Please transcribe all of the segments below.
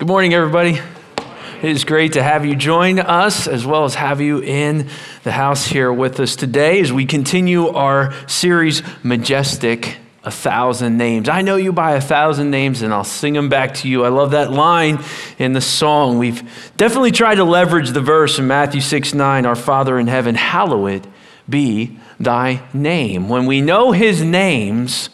Good morning, everybody. It is great to have you join us as well as have you in the house here with us today as we continue our series, Majestic a thousand names. I know you by a thousand names and I'll sing them back to you. I love that line in the song. We've definitely tried to leverage the verse in Matthew 6 9, Our Father in heaven, hallowed be thy name. When we know his names,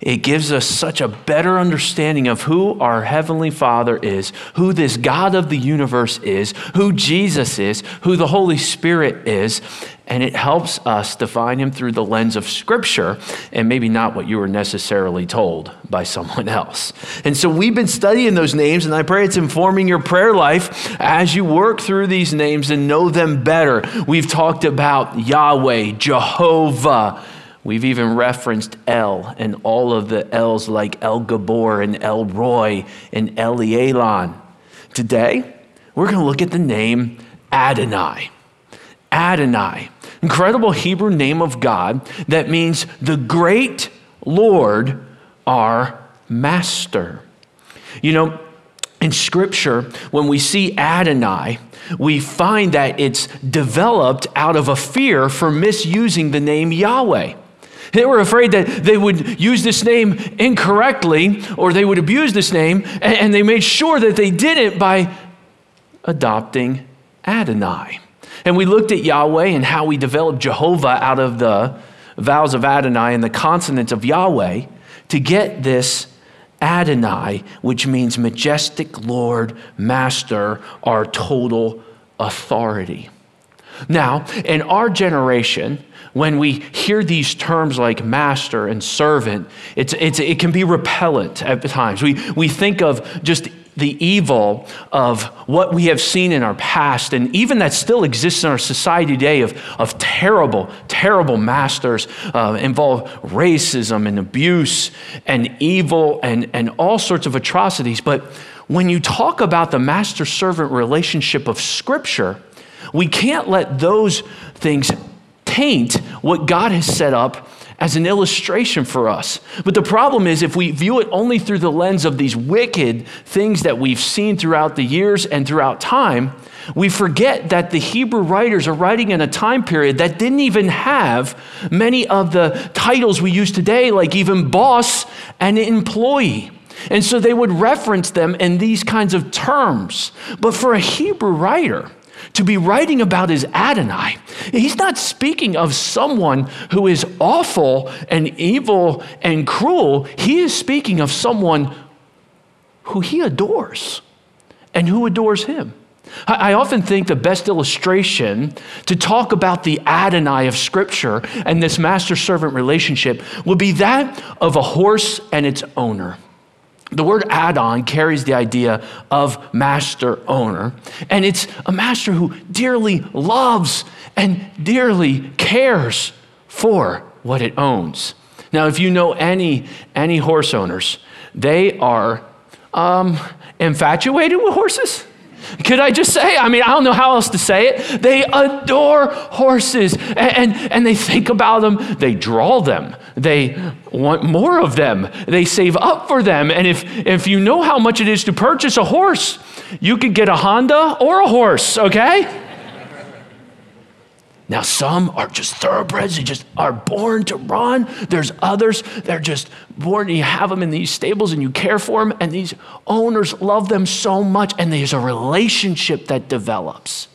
it gives us such a better understanding of who our Heavenly Father is, who this God of the universe is, who Jesus is, who the Holy Spirit is, and it helps us define Him through the lens of Scripture and maybe not what you were necessarily told by someone else. And so we've been studying those names, and I pray it's informing your prayer life as you work through these names and know them better. We've talked about Yahweh, Jehovah, We've even referenced El and all of the Els like El Gibbor and El Roi and El Elyon. Today, we're going to look at the name Adonai. Adonai, incredible Hebrew name of God that means the great Lord, our master. You know, in Scripture, when we see Adonai, we find that it's developed out of a fear for misusing the name Yahweh. They were afraid that they would use this name incorrectly or they would abuse this name, and they made sure that they didn't by adopting Adonai. And we looked at Yahweh and how we developed Jehovah out of the vowels of Adonai and the consonants of Yahweh to get this Adonai, which means majestic Lord, Master, our total authority. Now, in our generation, when we hear these terms like master and servant, it's, it's, it can be repellent at times. We, we think of just the evil of what we have seen in our past, and even that still exists in our society today of, of terrible, terrible masters uh, involve racism and abuse and evil and, and all sorts of atrocities. But when you talk about the master servant relationship of Scripture, we can't let those things paint what God has set up as an illustration for us. But the problem is, if we view it only through the lens of these wicked things that we've seen throughout the years and throughout time, we forget that the Hebrew writers are writing in a time period that didn't even have many of the titles we use today, like even boss and employee. And so they would reference them in these kinds of terms. But for a Hebrew writer, to be writing about is Adonai. He's not speaking of someone who is awful and evil and cruel. He is speaking of someone who he adores and who adores him. I often think the best illustration to talk about the Adonai of Scripture and this master servant relationship would be that of a horse and its owner. The word Adon carries the idea of master owner, and it's a master who dearly loves and dearly cares for what it owns. Now, if you know any, any horse owners, they are um, infatuated with horses. Could I just say? I mean, I don't know how else to say it. They adore horses and, and, and, they think about them. They draw them. They want more of them. They save up for them. And if, if you know how much it is to purchase a horse, you could get a Honda or a horse, okay? Now, some are just thoroughbreds, they just are born to run. There's others, they're just born, and you have them in these stables and you care for them, and these owners love them so much, and there's a relationship that develops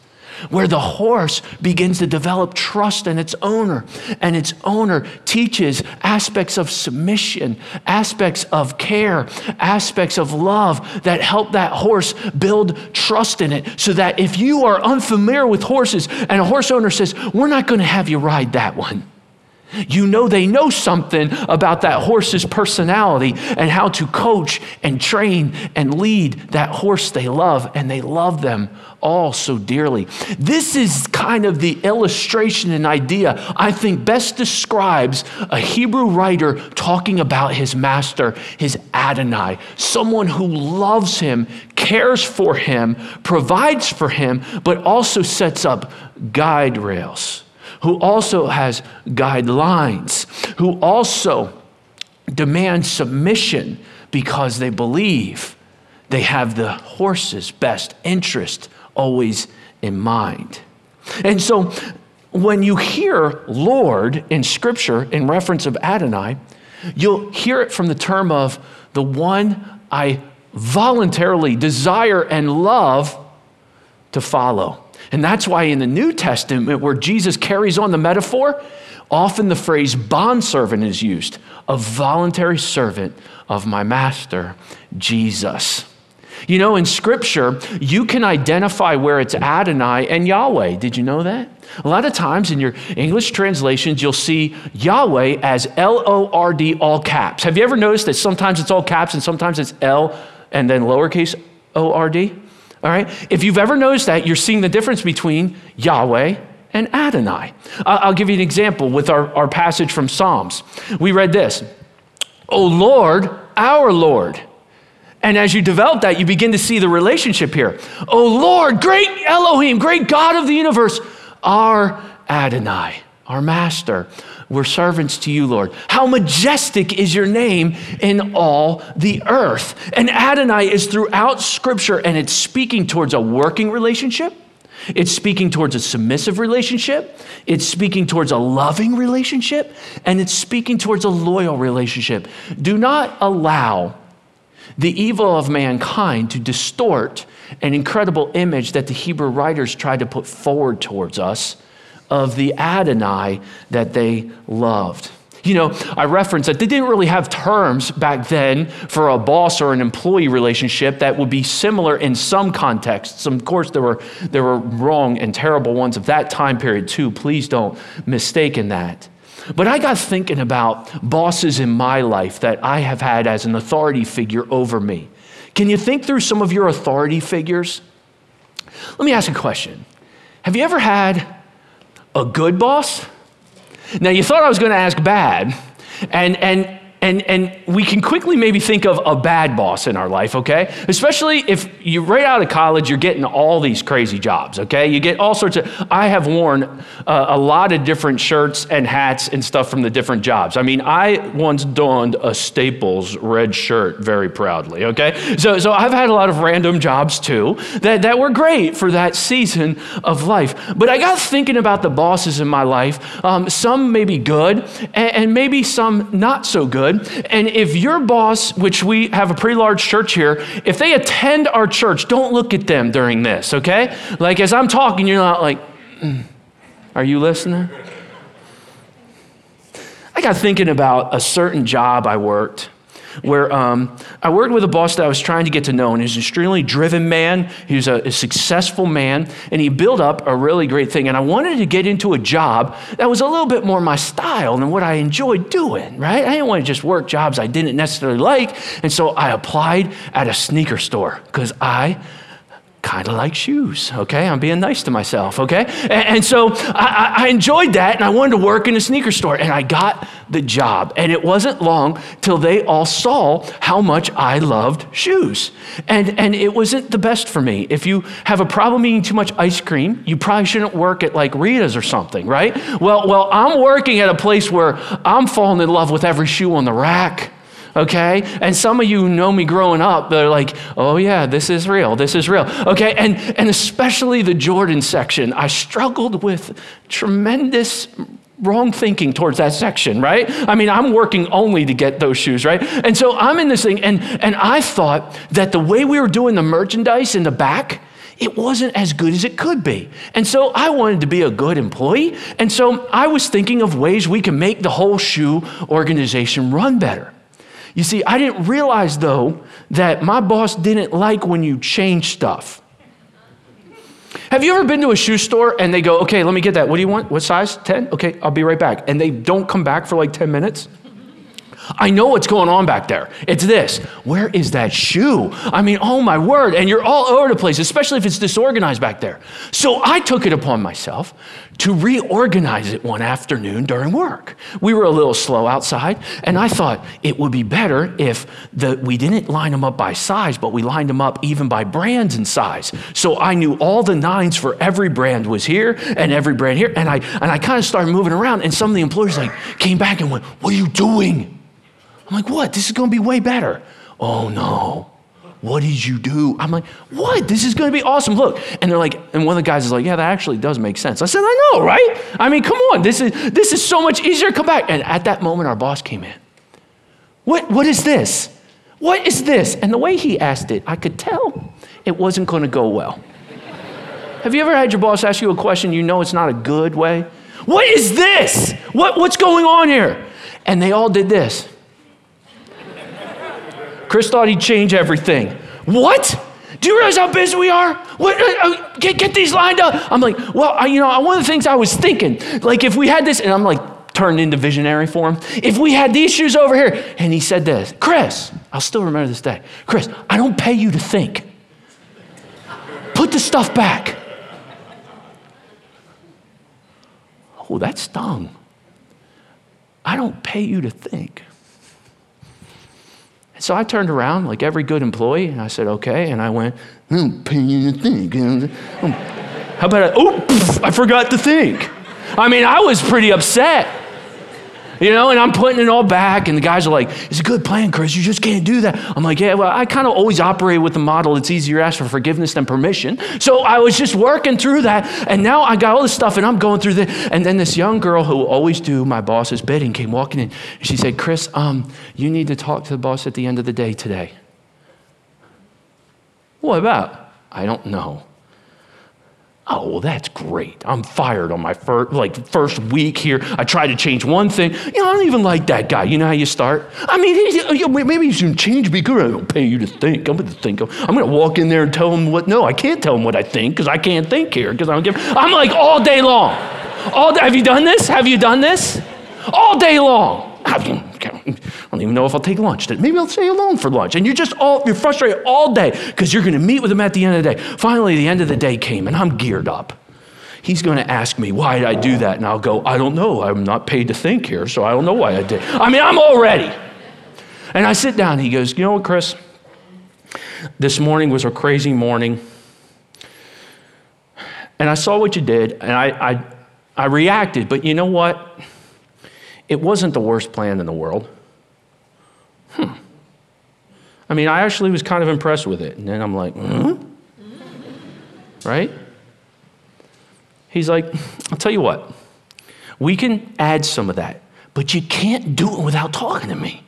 where the horse begins to develop trust in its owner, and its owner teaches aspects of submission, aspects of care, aspects of love that help that horse build trust in it. So that if you are unfamiliar with horses and a horse owner says, We're not going to have you ride that one. You know they know something about that horse's personality and how to coach and train and lead that horse they love, and they love them all so dearly. This is kind of the illustration and idea I think best describes a Hebrew writer talking about his master, his Adonai, someone who loves him, cares for him, provides for him, but also sets up guide rails who also has guidelines, who also demand submission because they believe they have the horse's best interest always in mind. And so when you hear Lord in Scripture in reference of Adonai, you'll hear it from the term of the one I voluntarily desire and love to follow. And that's why in the New Testament, where Jesus carries on the metaphor, often the phrase bondservant is used, a voluntary servant of my master, Jesus. You know, in Scripture, you can identify where it's Adonai and Yahweh. Did you know that? A lot of times in your English translations, you'll see Yahweh as L O R D, all caps. Have you ever noticed that sometimes it's all caps and sometimes it's L and then lowercase O R D? All right? If you've ever noticed that, you're seeing the difference between Yahweh and Adonai. I'll give you an example with our, our passage from Psalms. We read this O Lord, our Lord. And as you develop that, you begin to see the relationship here. O Lord, great Elohim, great God of the universe, our Adonai, our master. We're servants to you, Lord. How majestic is your name in all the earth. And Adonai is throughout Scripture, and it's speaking towards a working relationship. It's speaking towards a submissive relationship. It's speaking towards a loving relationship. And it's speaking towards a loyal relationship. Do not allow the evil of mankind to distort an incredible image that the Hebrew writers tried to put forward towards us of the Adonai that they loved. You know, I referenced that they didn't really have terms back then for a boss or an employee relationship that would be similar in some contexts. Of course, there were, there were wrong and terrible ones of that time period too. Please don't mistake in that. But I got thinking about bosses in my life that I have had as an authority figure over me. Can you think through some of your authority figures? Let me ask a question Have you ever had a good boss? Now, you thought I was going to ask bad, and, and and, and we can quickly maybe think of a bad boss in our life, okay? Especially if you're right out of college, you're getting all these crazy jobs, okay? You get all sorts of, I have worn uh, a lot of different shirts and hats and stuff from the different jobs. I mean, I once donned a Staples red shirt very proudly, okay? So, so I've had a lot of random jobs too that, that were great for that season of life. But I got thinking about the bosses in my life. Um, some may be good and, and maybe some not so good good. And if your boss, which we have a pretty large church here, if they attend our church, don't look at them during this, okay? Like as I'm talking, you're not like, mm, are you listening? I got thinking about a certain job I worked where um, I worked with a boss that I was trying to get to know, and he's an extremely driven man. He was a, a, successful man, and he built up a really great thing. And I wanted to get into a job that was a little bit more my style than what I enjoyed doing, right? I didn't want to just work jobs I didn't necessarily like. And so I applied at a sneaker store because I kind of like shoes, okay? I'm being nice to myself, okay? And, and so I, I, enjoyed that and I wanted to work in a sneaker store and I got the job. And it wasn't long till they all saw how much I loved shoes. And, and it wasn't the best for me. If you have a problem eating too much ice cream, you probably shouldn't work at like Rita's or something, right? Well, well, I'm working at a place where I'm falling in love with every shoe on the rack okay? And some of you know me growing up, they're like, oh yeah, this is real, this is real, okay? And, and especially the Jordan section, I struggled with tremendous wrong thinking towards that section, right? I mean, I'm working only to get those shoes, right? And so I'm in this thing, and, and I thought that the way we were doing the merchandise in the back, it wasn't as good as it could be. And so I wanted to be a good employee. And so I was thinking of ways we can make the whole shoe organization run better. You see, I didn't realize though that my boss didn't like when you change stuff. Have you ever been to a shoe store and they go, okay, let me get that. What do you want? What size? 10? Okay, I'll be right back. And they don't come back for like 10 minutes? I know what's going on back there. It's this. Where is that shoe? I mean, oh my word. And you're all over the place, especially if it's disorganized back there. So I took it upon myself to reorganize it one afternoon during work. We were a little slow outside, and I thought it would be better if the, we didn't line them up by size, but we lined them up even by brands and size. So I knew all the nines for every brand was here and every brand here. And I, and I kind of started moving around, and some of the employees like came back and went, What are you doing? I'm like, what? This is going to be way better. Oh no. What did you do? I'm like, What? This is going to be awesome. Look. And they're like, and one of the guys is like, Yeah, that actually does make sense. I said, I know, right? I mean, come on. This is, this is so much easier come back. And at that moment, our boss came in. What, what is this? What is this? And the way he asked it, I could tell it wasn't going to go well. Have you ever had your boss ask you a question you know it's not a good way? What is this? What, what's going on here? And they all did this. Chris thought he'd change everything. What? Do you realize how busy we are? What, uh, uh, get, get these lined up. I'm like, well, I, you know, one of the things I was thinking, like if we had this, and I'm like turned into visionary for him, if we had these shoes over here, and he said this, Chris, I'll still remember this day, Chris, I don't pay you to think. Put the stuff back. Oh, that stung. I don't pay you to think. So I turned around like every good employee and I said, okay. And I went, I don't pay you to think. How about I, oh, I forgot to think. I mean, I was pretty upset. You know, and I'm putting it all back, and the guys are like, it's a good plan, Chris. You just can't do that. I'm like, yeah, well, I kind of always operate with the model it's easier to ask for forgiveness than permission. So I was just working through that, and now I got all this stuff, and I'm going through this. And then this young girl who always do my boss's bidding came walking in, and she said, Chris, um, you need to talk to the boss at the end of the day today. What about? I don't know. Oh, well, that's great. I'm fired on my first, like first week here. I tried to change one thing. You know, I don't even like that guy. You know how you start? I mean, uh, maybe you should change me. Good. I don't pay you to think. I'm going to think. I'm going to walk in there and tell him what. No, I can't tell him what I think because I can't think here because I don't give. I'm like all day long. All day. Have you done this? Have you done this? All day long. I don't even know if I'll take lunch. Maybe I'll stay alone for lunch. And you're just all, you're frustrated all day because you're going to meet with him at the end of the day. Finally, the end of the day came and I'm geared up. He's going to ask me, why did I do that? And I'll go, I don't know. I'm not paid to think here, so I don't know why I did. I mean, I'm all ready. And I sit down. He goes, You know what, Chris? This morning was a crazy morning. And I saw what you did, and I, I, I reacted. But you know what? It wasn't the worst plan in the world. Hmm. I mean, I actually was kind of impressed with it. And then I'm like, hmm? right? He's like, I'll tell you what, we can add some of that, but you can't do it without talking to me.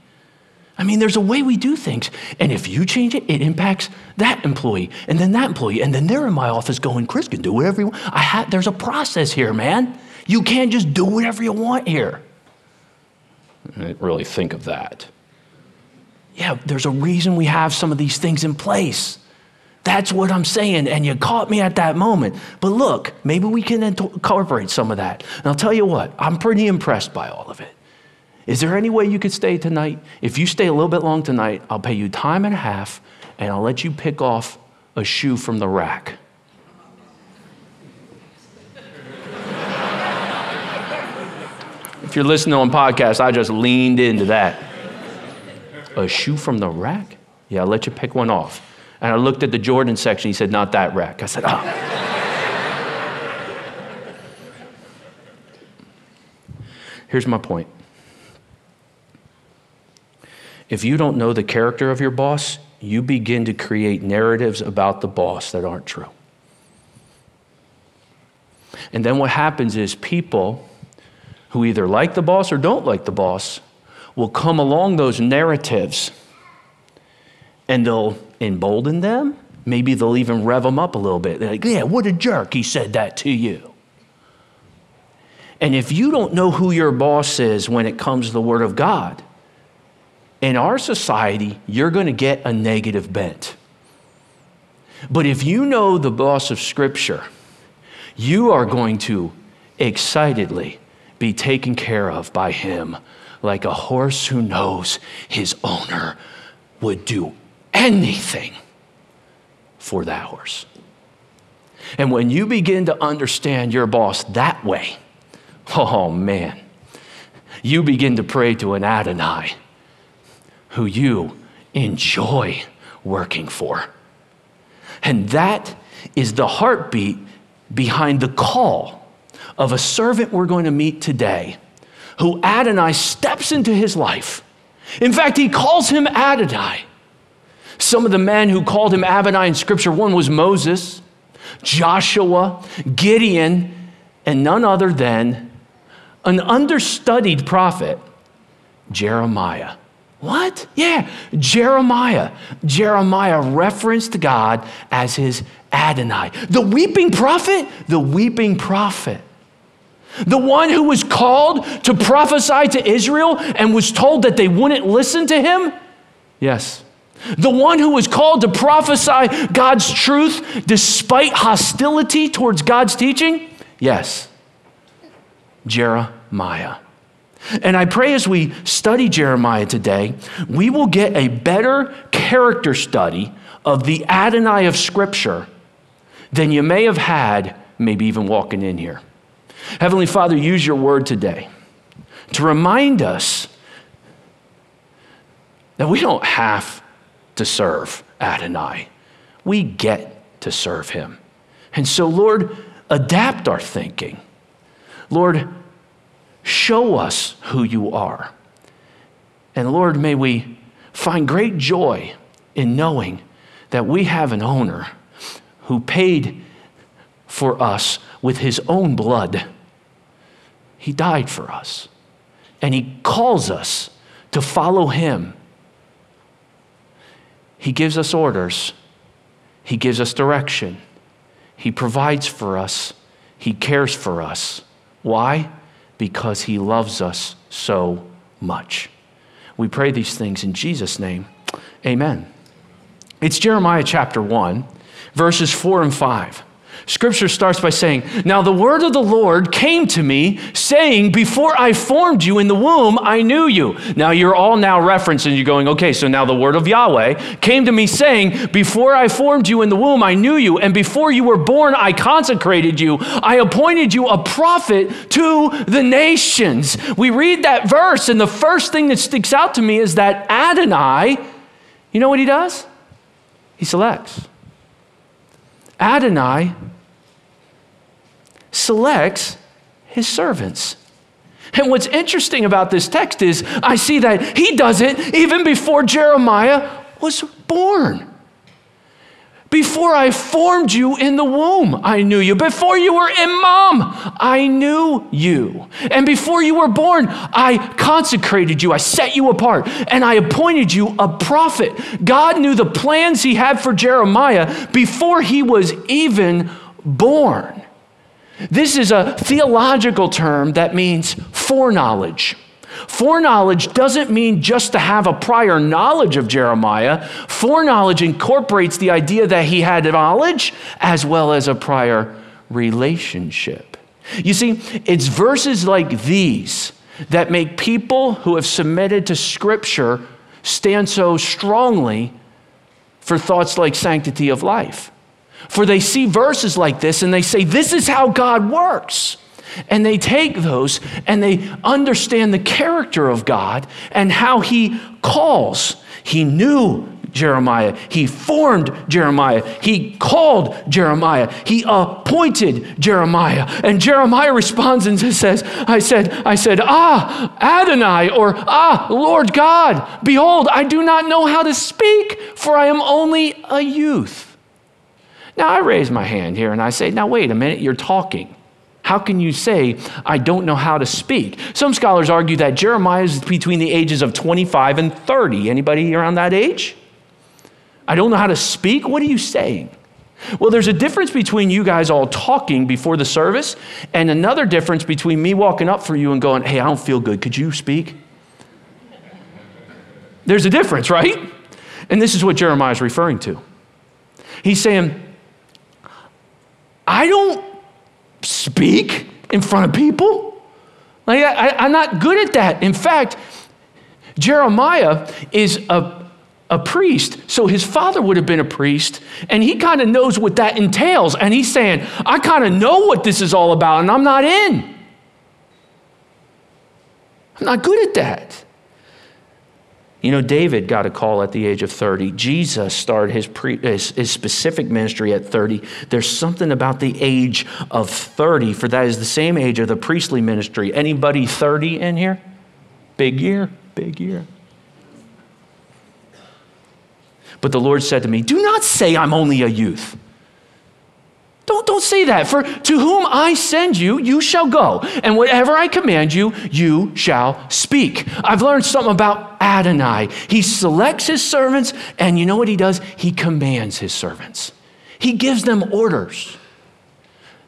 I mean, there's a way we do things. And if you change it, it impacts that employee and then that employee. And then they're in my office going, Chris can do whatever you want. I ha- there's a process here, man. You can't just do whatever you want here. Didn't really think of that. Yeah, there's a reason we have some of these things in place. That's what I'm saying. And you caught me at that moment. But look, maybe we can incorporate some of that. And I'll tell you what, I'm pretty impressed by all of it. Is there any way you could stay tonight? If you stay a little bit long tonight, I'll pay you time and a half and I'll let you pick off a shoe from the rack. If you're listening on podcast, I just leaned into that. A shoe from the rack? Yeah, I'll let you pick one off. And I looked at the Jordan section. He said, Not that rack. I said, Oh. Here's my point. If you don't know the character of your boss, you begin to create narratives about the boss that aren't true. And then what happens is people who either like the boss or don't like the boss will come along those narratives and they'll embolden them. Maybe they'll even rev them up a little bit. They're like, yeah, what a jerk, he said that to you. And if you don't know who your boss is when it comes to the Word of God, in our society, you're going to get a negative bent. But if you know the boss of Scripture, you are going to excitedly be taken care of by him like a horse who knows his owner would do anything for that horse. And when you begin to understand your boss that way, oh man, you begin to pray to an Adonai who you enjoy working for. And that is the heartbeat behind the call of a servant we're going to meet today who Adonai steps into his life. In fact, he calls him Adonai. Some of the men who called him Adonai in Scripture, one was Moses, Joshua, Gideon, and none other than an understudied prophet, Jeremiah. What? Yeah, Jeremiah. Jeremiah referenced God as his Adonai. The weeping prophet, the weeping prophet. The one who was called to prophesy to Israel and was told that they wouldn't listen to him? Yes. The one who was called to prophesy God's truth despite hostility towards God's teaching? Yes. Jeremiah. And I pray as we study Jeremiah today, we will get a better character study of the Adonai of Scripture than you may have had, maybe even walking in here. Heavenly Father, use your word today to remind us that we don't have to serve Adonai, we get to serve him. And so, Lord, adapt our thinking. Lord, show us who you are. And Lord, may we find great joy in knowing that we have an owner who paid for us with his own blood. He died for us. And he calls us to follow him. He gives us orders, he gives us direction, he provides for us, he cares for us. Why? Because he loves us so much. We pray these things in Jesus' name. Amen. It's Jeremiah chapter 1, verses 4 and 5. Scripture starts by saying, Now the word of the Lord came to me, saying, Before I formed you in the womb, I knew you. Now you're all now referencing, you're going, Okay, so now the word of Yahweh came to me, saying, Before I formed you in the womb, I knew you. And before you were born, I consecrated you. I appointed you a prophet to the nations. We read that verse, and the first thing that sticks out to me is that Adonai, you know what he does? He selects. Adonai selects his servants. And what's interesting about this text is I see that he does it even before Jeremiah was born. Before I formed you in the womb, I knew you. Before you were in mom, I knew you. And before you were born, I consecrated you. I set you apart and I appointed you a prophet. God knew the plans he had for Jeremiah before he was even born. This is a theological term that means foreknowledge. Foreknowledge doesn't mean just to have a prior knowledge of Jeremiah. Foreknowledge incorporates the idea that he had knowledge as well as a prior relationship. You see, it's verses like these that make people who have submitted to Scripture stand so strongly for thoughts like sanctity of life. For they see verses like this and they say, This is how God works. And they take those and they understand the character of God and how He calls. He knew Jeremiah. He formed Jeremiah. He called Jeremiah. He appointed Jeremiah. And Jeremiah responds and says, I said, I said, Ah, Adonai, or Ah, Lord God, behold, I do not know how to speak, for I am only a youth. Now I raise my hand here and I say, Now wait a minute, you're talking. How can you say, I don't know how to speak? Some scholars argue that Jeremiah is between the ages of 25 and 30. Anybody around that age? I don't know how to speak? What are you saying? Well, there's a difference between you guys all talking before the service and another difference between me walking up for you and going, Hey, I don't feel good. Could you speak? There's a difference, right? And this is what Jeremiah is referring to. He's saying, I don't speak in front of people. Like I, am not good at that. In fact, Jeremiah is a, a priest, so his father would have been a priest, and he kind of knows what that entails. And he's saying, I kind of know what this is all about, and I'm not in. I'm not good at that. You know, David got a call at the age of 30. Jesus started his, pre, his, his, specific ministry at 30. There's something about the age of 30, for that is the same age of the priestly ministry. Anybody 30 in here? Big year, big year. But the Lord said to me, Do not say I'm only a youth. Don't, don't say that. For to whom I send you, you shall go. And whatever I command you, you shall speak. I've learned something about Adonai. He selects his servants, and you know what he does? He commands his servants. He gives them orders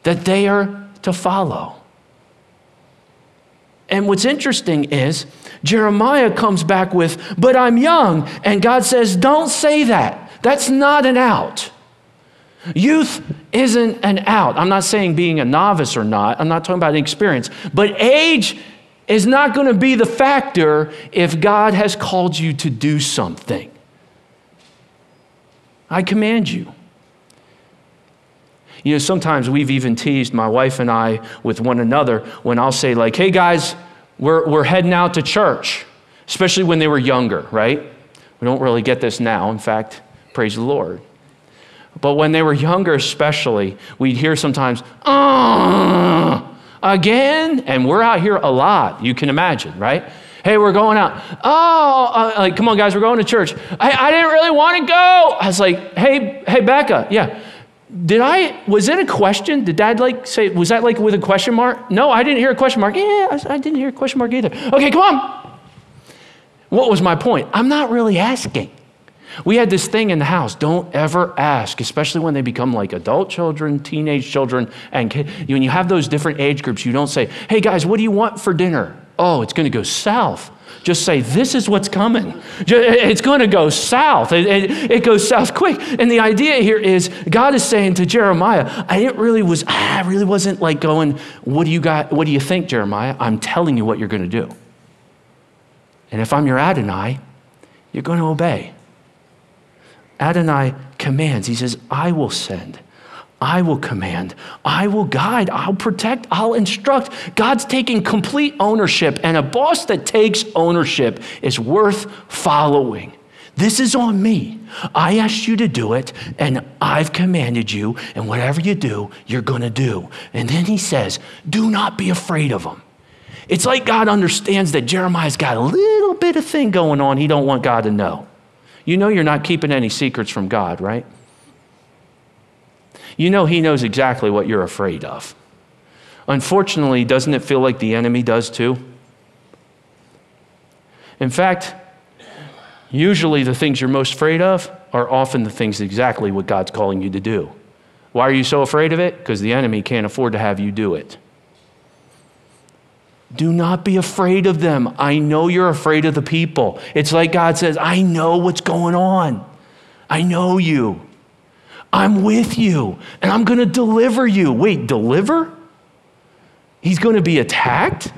that they are to follow. And what's interesting is Jeremiah comes back with, But I'm young. And God says, Don't say that. That's not an out. Youth isn't an out. I'm not saying being a novice or not, I'm not talking about experience, but age is not going to be the factor if God has called you to do something. I command you. You know, sometimes we've even teased my wife and I with one another when I'll say, like, hey guys, we're, we're heading out to church, especially when they were younger, right? We don't really get this now. In fact, praise the Lord. But when they were younger, especially, we'd hear sometimes, uh, again, and we're out here a lot, you can imagine, right? Hey, we're going out. Oh, uh, like, come on, guys, we're going to church. I, I didn't really want to go. I was like, hey, hey, Becca, yeah. Did I, was it a question? Did dad like say, was that like with a question mark? No, I didn't hear a question mark. Yeah, I, I didn't hear a question mark either. Okay, come on. What was my point? I'm not really asking. We had this thing in the house don't ever ask, especially when they become like adult children, teenage children, and when you have those different age groups, you don't say, hey guys, what do you want for dinner? Oh, it's going to go south. Just say, this is what's coming. It's going to go south. It, it, it, goes south quick. And the idea here is God is saying to Jeremiah, I didn't really was, I really wasn't like going, what do you got? What do you think, Jeremiah? I'm telling you what you're going to do. And if I'm your Adonai, you're going to obey. Adonai commands. He says, I will send. I will command. I will guide. I'll protect. I'll instruct. God's taking complete ownership, and a boss that takes ownership is worth following. This is on me. I asked you to do it, and I've commanded you, and whatever you do, you're going to do. And then he says, Do not be afraid of them. It's like God understands that Jeremiah's got a little bit of thing going on he don't want God to know. You know you're not keeping any secrets from God, right? You know He knows exactly what you're afraid of. Unfortunately, doesn't it feel like the enemy does too? In fact, usually the things you're most afraid of are often the things exactly what God's calling you to do. Why are you so afraid of it? Because the enemy can't afford to have you do it. Do not be afraid of them. I know you're afraid of the people. It's like God says, I know what's going on. I know you. I'm with you, and I'm going to deliver you. Wait, deliver? He's going to be attacked?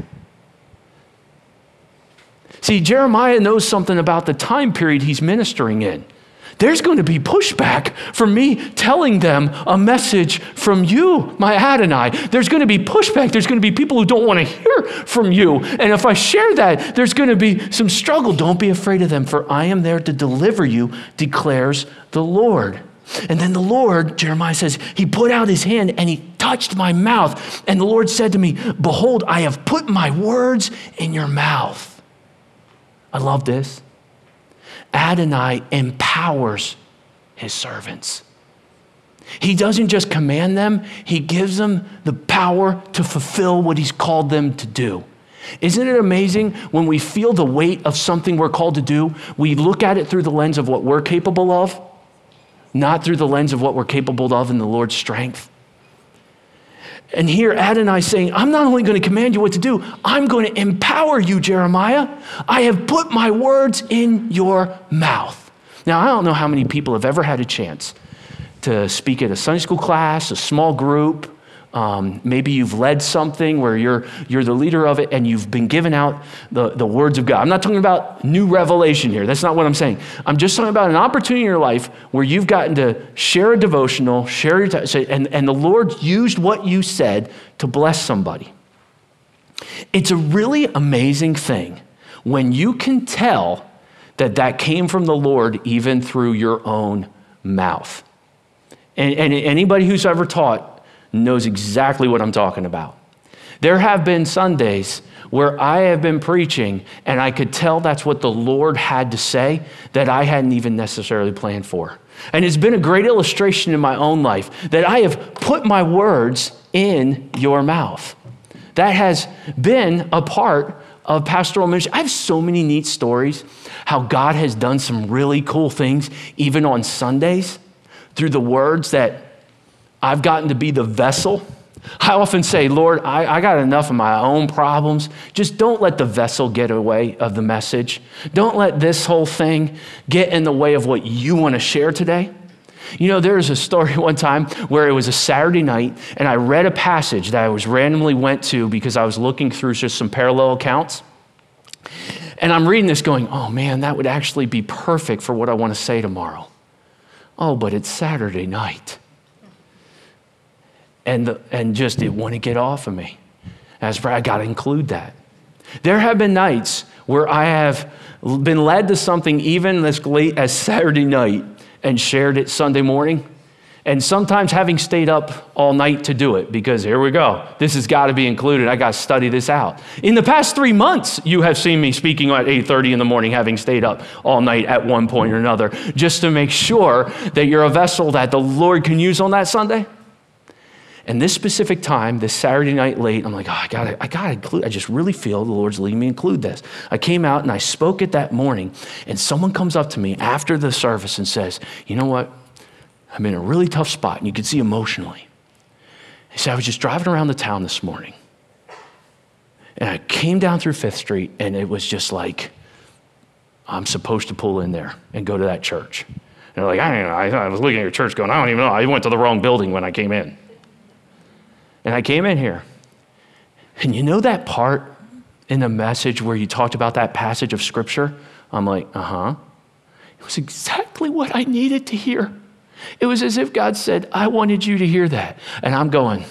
See, Jeremiah knows something about the time period he's ministering in there's going to be pushback from me telling them a message from you, my Adonai. There's going to be pushback. There's going to be people who don't want to hear from you. And if I share that, there's going to be some struggle. Don't be afraid of them, for I am there to deliver you, declares the Lord. And then the Lord, Jeremiah says, he put out his hand and he touched my mouth. And the Lord said to me, Behold, I have put my words in your mouth. I love this. Adonai empowers his servants. He doesn't just command them, he gives them the power to fulfill what he's called them to do. Isn't it amazing when we feel the weight of something we're called to do, we look at it through the lens of what we're capable of, not through the lens of what we're capable of in the Lord's strength? And here Adonai saying, I'm not only going to command you what to do, I'm going to empower you, Jeremiah. I have put my words in your mouth. Now, I don't know how many people have ever had a chance to speak at a Sunday school class, a small group, um, maybe you've led something where you're, you're the leader of it and you've been given out the, the words of God. I'm not talking about new revelation here. That's not what I'm saying. I'm just talking about an opportunity in your life where you've gotten to share a devotional, share your, t- and, and the Lord used what you said to bless somebody. It's a really amazing thing when you can tell that that came from the Lord even through your own mouth. And, and anybody who's ever taught knows exactly what I'm talking about. There have been Sundays where I have been preaching and I could tell that's what the Lord had to say that I hadn't even necessarily planned for. And it's been a great illustration in my own life that I have put my words in your mouth. That has been a part of pastoral ministry. I have so many neat stories how God has done some really cool things, even on Sundays, through the words that I've gotten to be the vessel. I often say, Lord, I, I, got enough of my own problems. Just don't let the vessel get away of the message. Don't let this whole thing get in the way of what you want to share today. You know, there was a story one time where it was a Saturday night, and I read a passage that I was randomly went to because I was looking through just some parallel accounts. And I'm reading this going, oh man, that would actually be perfect for what I want to say tomorrow. Oh, but it's Saturday night. And, the, and just it wouldn't get off of me. As for I got to include that. There have been nights where I have been led to something even as late as Saturday night and shared it Sunday morning. And sometimes having stayed up all night to do it because here we go. This has got to be included. I got to study this out. In the past three months, you have seen me speaking at 8:30 in the morning, having stayed up all night at one point or another, just to make sure that you're a vessel that the Lord can use on that Sunday. And this specific time, this Saturday night late, I'm like, oh, I gotta, I gotta include, I just really feel the Lord's leading me include this. I came out and I spoke it that morning, and someone comes up to me after the service and says, You know what? I'm in a really tough spot, and you can see emotionally. He said, I was just driving around the town this morning, and I came down through Fifth Street, and it was just like, I'm supposed to pull in there and go to that church. And they're like, I don't know. I was looking at your church going, I don't even know. I went to the wrong building when I came in. And I came in here. And you know that part in the message where you talked about that passage of scripture? I'm like, uh huh. It was exactly what I needed to hear. It was as if God said, I wanted you to hear that. And I'm going,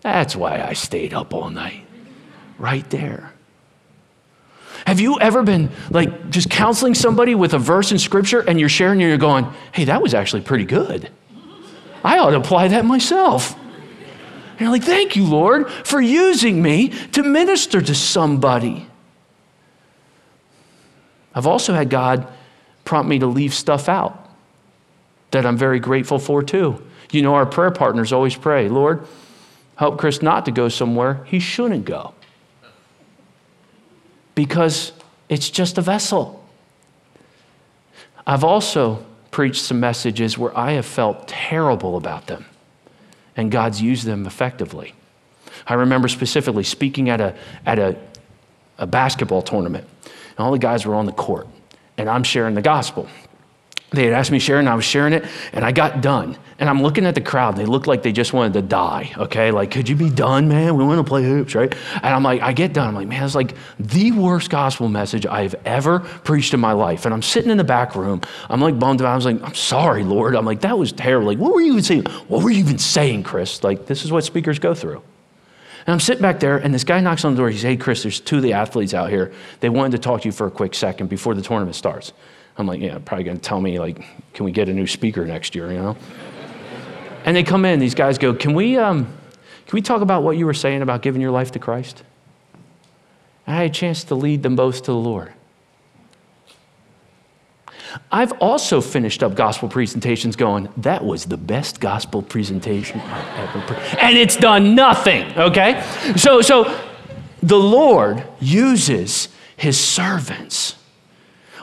that's why I stayed up all night. Right there. Have you ever been like just counseling somebody with a verse in scripture and you're sharing and you're going, hey, that was actually pretty good. I ought to apply that myself. And you're like, thank you, Lord, for using me to minister to somebody. I've also had God prompt me to leave stuff out that I'm very grateful for too. You know, our prayer partners always pray, Lord, help Chris not to go somewhere he shouldn't go. Because it's just a vessel. I've also preached some messages where I have felt terrible about them and God's used them effectively. I remember specifically speaking at a, at a, a basketball tournament, and all the guys were on the court, and I'm sharing the gospel. They had asked me to share, and I was sharing it, and I got done. And I'm looking at the crowd, they looked like they just wanted to die, okay? Like, could you be done, man? We want to play hoops, right? And I'm like, I get done. I'm like, man, it's like the worst gospel message I've ever preached in my life. And I'm sitting in the back room. I'm like bummed out. I was like, I'm sorry, Lord. I'm like, that was terrible. Like, what were you even saying? What were you even saying, Chris? Like, this is what speakers go through. And I'm sitting back there, and this guy knocks on the door. He says, Hey, Chris, there's two of the athletes out here. They wanted to talk to you for a quick second before the tournament starts. I'm like, yeah, probably going to tell me, like, can we get a new speaker next year, you know? and they come in, these guys go, can we, um, can we talk about what you were saying about giving your life to Christ? And I had a chance to lead them both to the Lord. I've also finished up gospel presentations going, that was the best gospel presentation I've ever pre-. And it's done nothing, okay? So, so the Lord uses his servants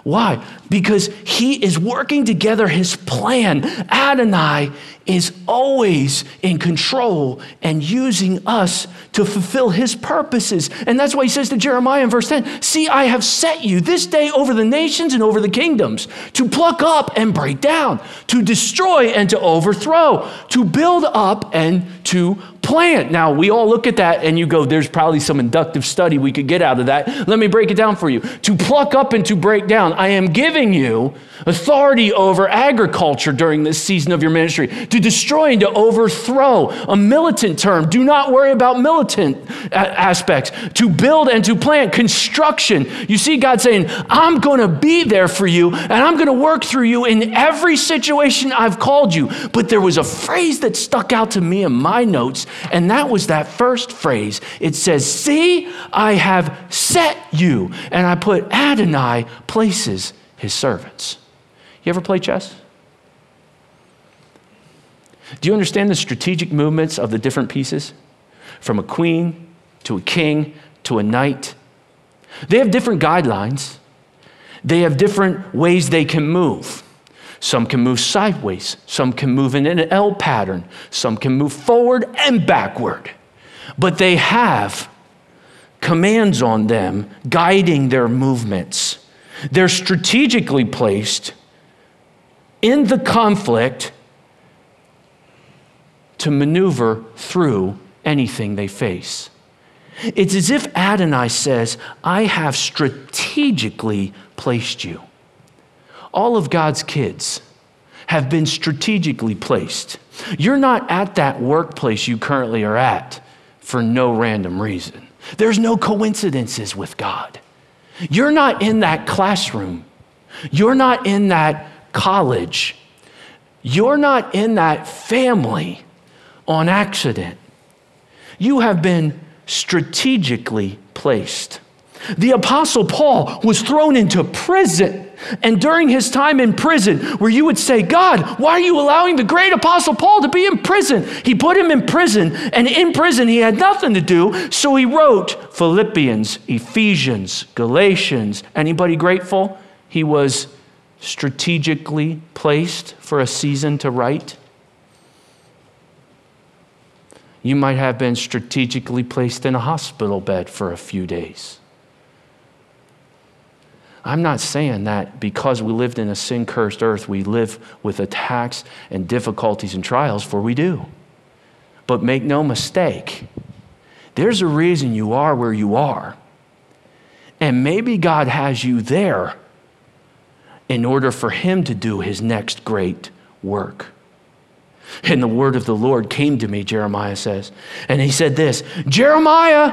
why? Because he is working together his plan. Adonai is always in control and using us to fulfill his purposes. And that's why he says to Jeremiah in verse 10 See, I have set you this day over the nations and over the kingdoms to pluck up and break down, to destroy and to overthrow, to build up and to plant. Now, we all look at that and you go, there's probably some inductive study we could get out of that. Let me break it down for you. To pluck up and to break down, I am giving you authority over agriculture during this season of your ministry. To destroy and to overthrow, a militant term. Do not worry about militant aspects. To build and to plant, construction. You see God saying, I'm going to be there for you and I'm going to work through you in every situation I've called you. But there was a phrase that stuck out to me in my notes And that was that first phrase. It says, See, I have set you. And I put Adonai places his servants. You ever play chess? Do you understand the strategic movements of the different pieces? From a queen to a king to a knight. They have different guidelines, they have different ways they can move. Some can move sideways, some can move in an L pattern, some can move forward and backward. But they have commands on them guiding their movements. They're strategically placed in the conflict to maneuver through anything they face. It's as if Adonai says, I have strategically placed you. All of God's kids have been strategically placed. You're not at that workplace you currently are at for no random reason. There's no coincidences with God. You're not in that classroom. You're not in that college. You're not in that family on accident. You have been strategically placed. The Apostle Paul was thrown into prison. And during his time in prison, where you would say, God, why are you allowing the great Apostle Paul to be in prison? He put him in prison, and in prison he had nothing to do. So he wrote Philippians, Ephesians, Galatians. Anybody grateful? He was strategically placed for a season to write. You might have been strategically placed in a hospital bed for a few days. I'm not saying that because we lived in a sin cursed earth, we live with attacks and difficulties and trials, for we do. But make no mistake, there's a reason you are where you are. And maybe God has you there in order for Him to do His next great work. And the word of the Lord came to me, Jeremiah says. And he said this Jeremiah,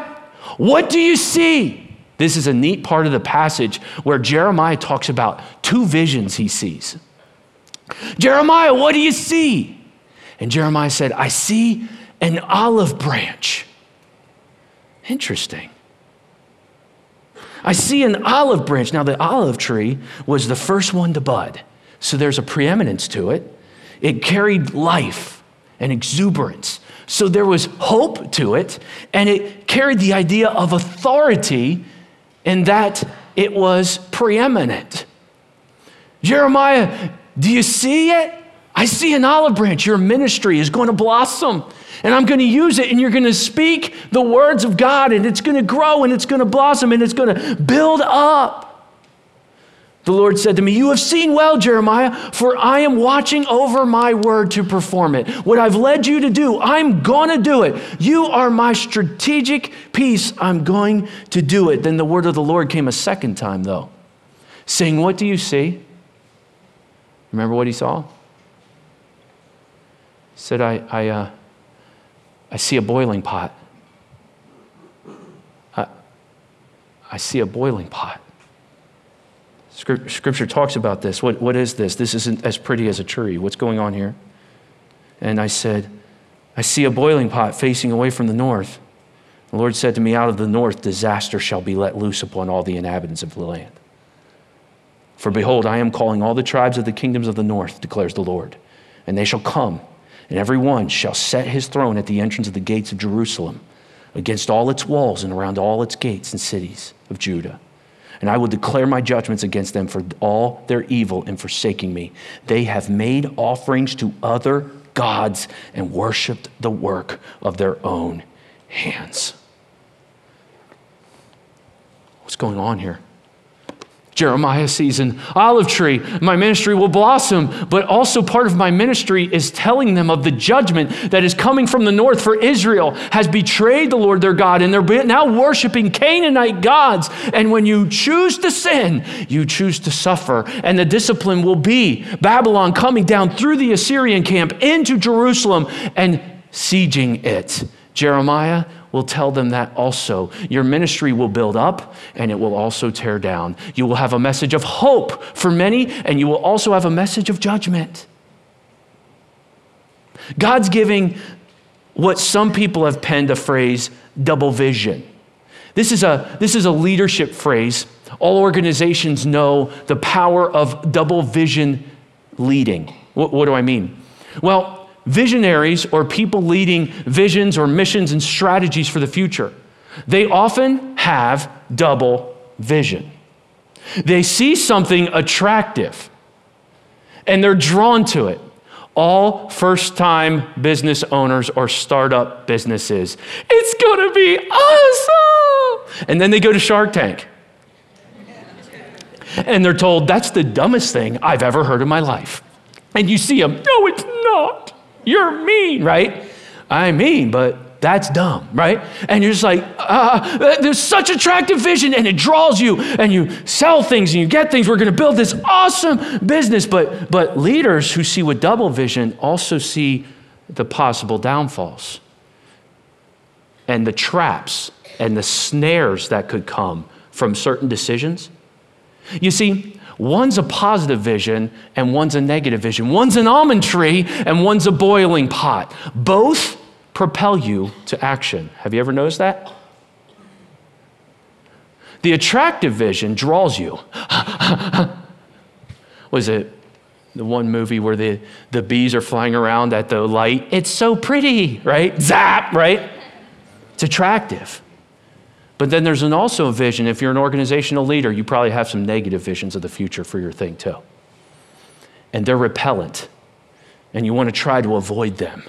what do you see? This is a neat part of the passage where Jeremiah talks about two visions he sees. Jeremiah, what do you see? And Jeremiah said, I see an olive branch. Interesting. I see an olive branch. Now, the olive tree was the first one to bud, so there's a preeminence to it. It carried life and exuberance. So there was hope to it, and it carried the idea of authority in that it was preeminent. Jeremiah, do you see it? I see an olive branch. Your ministry is going to blossom, and I'm going to use it, and you're going to speak the words of God, and it's going to grow, and it's going to blossom, and it's going to build up. The Lord said to me, You have seen well, Jeremiah, for I am watching over my word to perform it. What I've led you to do, I'm going to do it. You are my strategic piece. I'm going to do it. Then the word of the Lord came a second time, though, saying, What do you see? Remember what he saw? He said, I, I, uh, I see a boiling pot. I, I see a boiling pot. Scripture talks about this. What, what is this? This isn't as pretty as a tree. What's going on here? And I said, I see a boiling pot facing away from the north. The Lord said to me, Out of the north, disaster shall be let loose upon all the inhabitants of the land. For behold, I am calling all the tribes of the kingdoms of the north, declares the Lord, and they shall come, and every one shall set his throne at the entrance of the gates of Jerusalem, against all its walls and around all its gates and cities of Judah and I will declare my judgments against them for all their evil in forsaking me. They have made offerings to other gods and worshiped the work of their own hands. What's going on here? Jeremiah sees an olive tree. My ministry will blossom, but also part of my ministry is telling them of the judgment that is coming from the north. For Israel has betrayed the Lord their God, and they're now worshiping Canaanite gods. And when you choose to sin, you choose to suffer. And the discipline will be Babylon coming down through the Assyrian camp into Jerusalem and sieging it. Jeremiah will tell them that also. Your ministry will build up and it will also tear down. You will have a message of hope for many, and you will also have a message of judgment. God's giving what some people have penned a phrase double vision. This is a, this is a leadership phrase. All organizations know the power of double vision leading. What, what do I mean? Well, visionaries or people leading visions or missions and strategies for the future, they often have double vision. They see something attractive and they're drawn to it. All first time business owners or startup businesses. It's gonna be awesome! And then they go to Shark Tank. And they're told, that's the dumbest thing I've ever heard in my life. And you see them, no, it's not. You're mean, right? I mean, but that's dumb, right? And you're just like, uh, there's such attractive vision and it draws you and you sell things and you get things. We're going to build this awesome business. But, but leaders who see with double vision also see the possible downfalls and the traps and the snares that could come from certain decisions. You see, one's a positive vision and one's a negative vision. One's an almond tree and one's a boiling pot. Both propel you to action. Have you ever noticed that? The attractive vision draws you. Was it the one movie where the, the bees are flying around at the light? It's so pretty, right? Zap, right? It's attractive. But then there's an also a vision. If you're an organizational leader, you probably have some negative visions of the future for your thing too. And they're repellent. And you want to try to avoid them.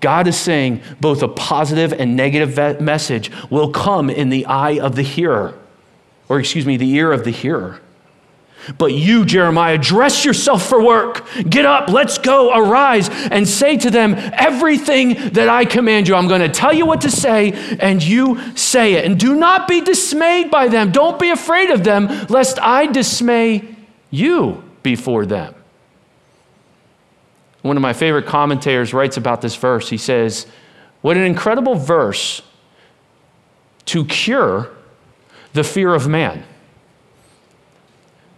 God is saying both a positive and negative message will come in the eye of the hearer, or excuse me, the ear of the hearer. But you, Jeremiah, dress yourself for work. Get up, let's go, arise, and say to them everything that I command you. I'm going to tell you what to say, and you say it. And do not be dismayed by them. Don't be afraid of them, lest I dismay you before them. One of my favorite commentators writes about this verse. He says, What an incredible verse to cure the fear of man.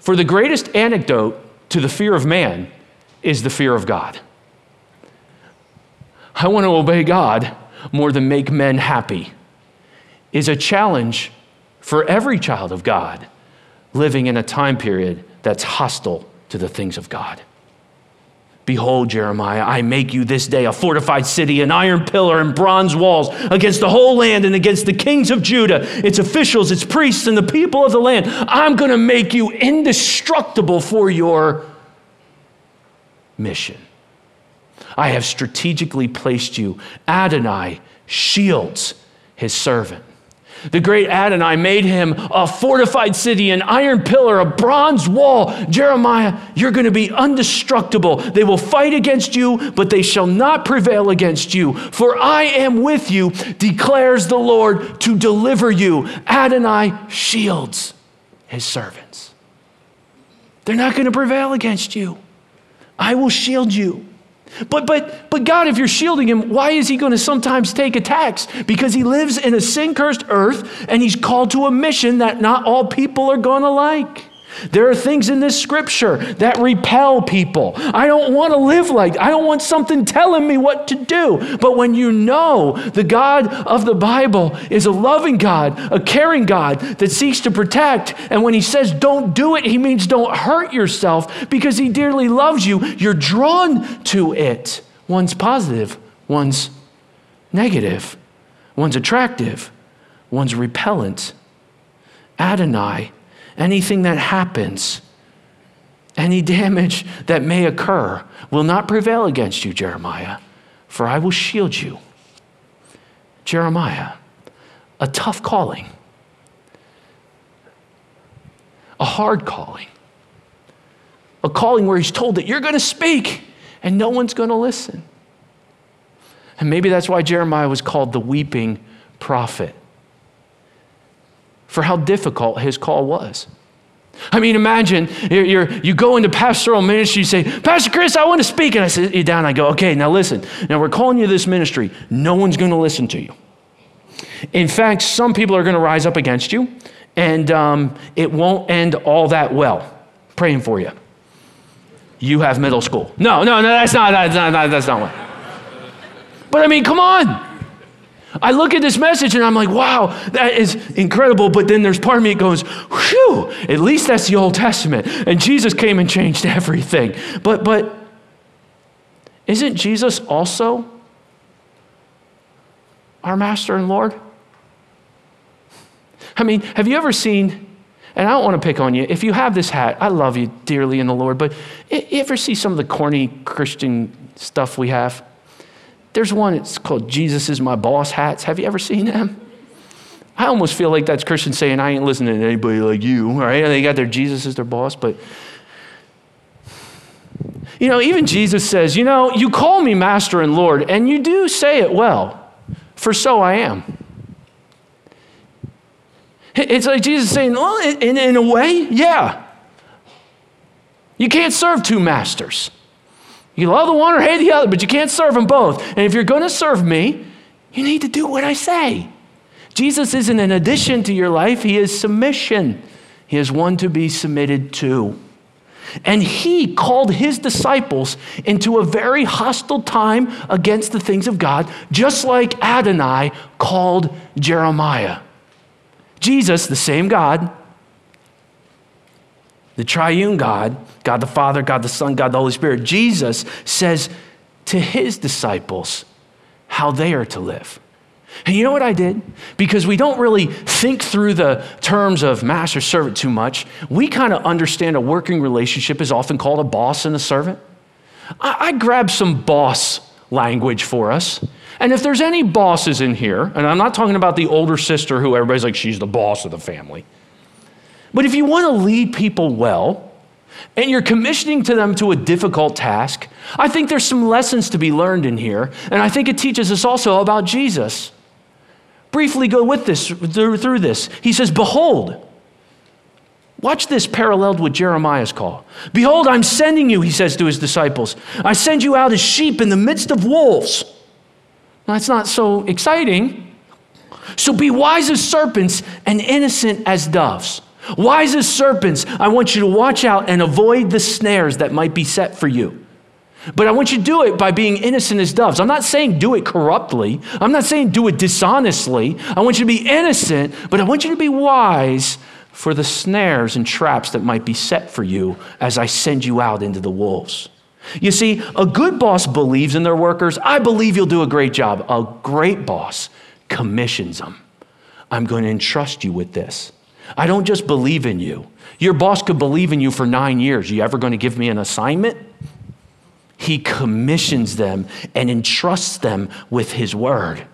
For the greatest antidote to the fear of man is the fear of God. I want to obey God more than make men happy, is a challenge for every child of God living in a time period that's hostile to the things of God. Behold, Jeremiah, I make you this day a fortified city, an iron pillar and bronze walls against the whole land and against the kings of Judah, its officials, its priests, and the people of the land. I'm going to make you indestructible for your mission. I have strategically placed you, Adonai shields his servant. The great Adonai made him a fortified city, an iron pillar, a bronze wall. Jeremiah, you're going to be indestructible. They will fight against you, but they shall not prevail against you. For I am with you, declares the Lord, to deliver you. Adonai shields his servants. They're not going to prevail against you. I will shield you. But, but, but God, if you're shielding him, why is he going to sometimes take attacks? Because he lives in a sin cursed earth and he's called to a mission that not all people are going to like. There are things in this scripture that repel people. I don't want to live like, I don't want something telling me what to do. But when you know the God of the Bible is a loving God, a caring God that seeks to protect, and when he says don't do it, he means don't hurt yourself because he dearly loves you, you're drawn to it. One's positive, one's negative, one's attractive, one's repellent. Adonai anything that happens, any damage that may occur, will not prevail against you, Jeremiah, for I will shield you. Jeremiah, a tough calling, a hard calling, a calling where he's told that you're going to speak and no one's going to listen. And maybe that's why Jeremiah was called the weeping prophet for how difficult his call was. I mean, imagine you're, you go into pastoral ministry, you say, Pastor Chris, I want to speak. And I sit you down, I go, okay, now listen. Now we're calling you this ministry. No one's going to listen to you. In fact, some people are going to rise up against you, and um, it won't end all that well. Praying for you. You have middle school. No, no, no, that's not, that's not, that's not what. But I mean, come on. I look at this message and I'm like, wow, that is incredible. But then there's part of me that goes, whew, at least that's the Old Testament. And Jesus came and changed everything. But, but isn't Jesus also our Master and Lord? I mean, have you ever seen, and I don't want to pick on you, if you have this hat, I love you dearly in the Lord, but you ever see some of the corny Christian stuff we have? There's one, it's called Jesus is my boss hats. Have you ever seen them? I almost feel like that's Christians saying, I ain't listening to anybody like you, right? And they got their Jesus as their boss, but you know, even Jesus says, you know, you call me master and Lord, and you do say it well, for so I am. It's like Jesus saying, well, in, in a way, yeah. You can't serve two masters. You love the one or hate the other, but you can't serve them both. And if you're going to serve me, you need to do what I say. Jesus isn't an addition to your life, He is submission. He is one to be submitted to. And He called His disciples into a very hostile time against the things of God, just like Adonai called Jeremiah. Jesus, the same God, the triune God, God the Father, God the Son, God the Holy Spirit, Jesus says to his disciples how they are to live. And you know what I did? Because we don't really think through the terms of master servant too much, we kind of understand a working relationship is often called a boss and a servant. I, I grabbed some boss language for us. And if there's any bosses in here, and I'm not talking about the older sister who everybody's like, she's the boss of the family. But if you want to lead people well, and you're commissioning to them to a difficult task, I think there's some lessons to be learned in here. And I think it teaches us also about Jesus. Briefly go with this through this. He says, Behold, watch this paralleled with Jeremiah's call. Behold, I'm sending you, he says to his disciples. I send you out as sheep in the midst of wolves. Now, that's not so exciting. So be wise as serpents and innocent as doves. Wise as serpents, I want you to watch out and avoid the snares that might be set for you. But I want you to do it by being innocent as doves. I'm not saying do it corruptly. I'm not saying do it dishonestly. I want you to be innocent, but I want you to be wise for the snares and traps that might be set for you as I send you out into the wolves. You see, a good boss believes in their workers. I believe you'll do a great job. A great boss commissions them. I'm going to entrust you with this. I don't just believe in you. Your boss could believe in you for nine years. You ever going to give me an assignment? He commissions them and entrusts them with his word.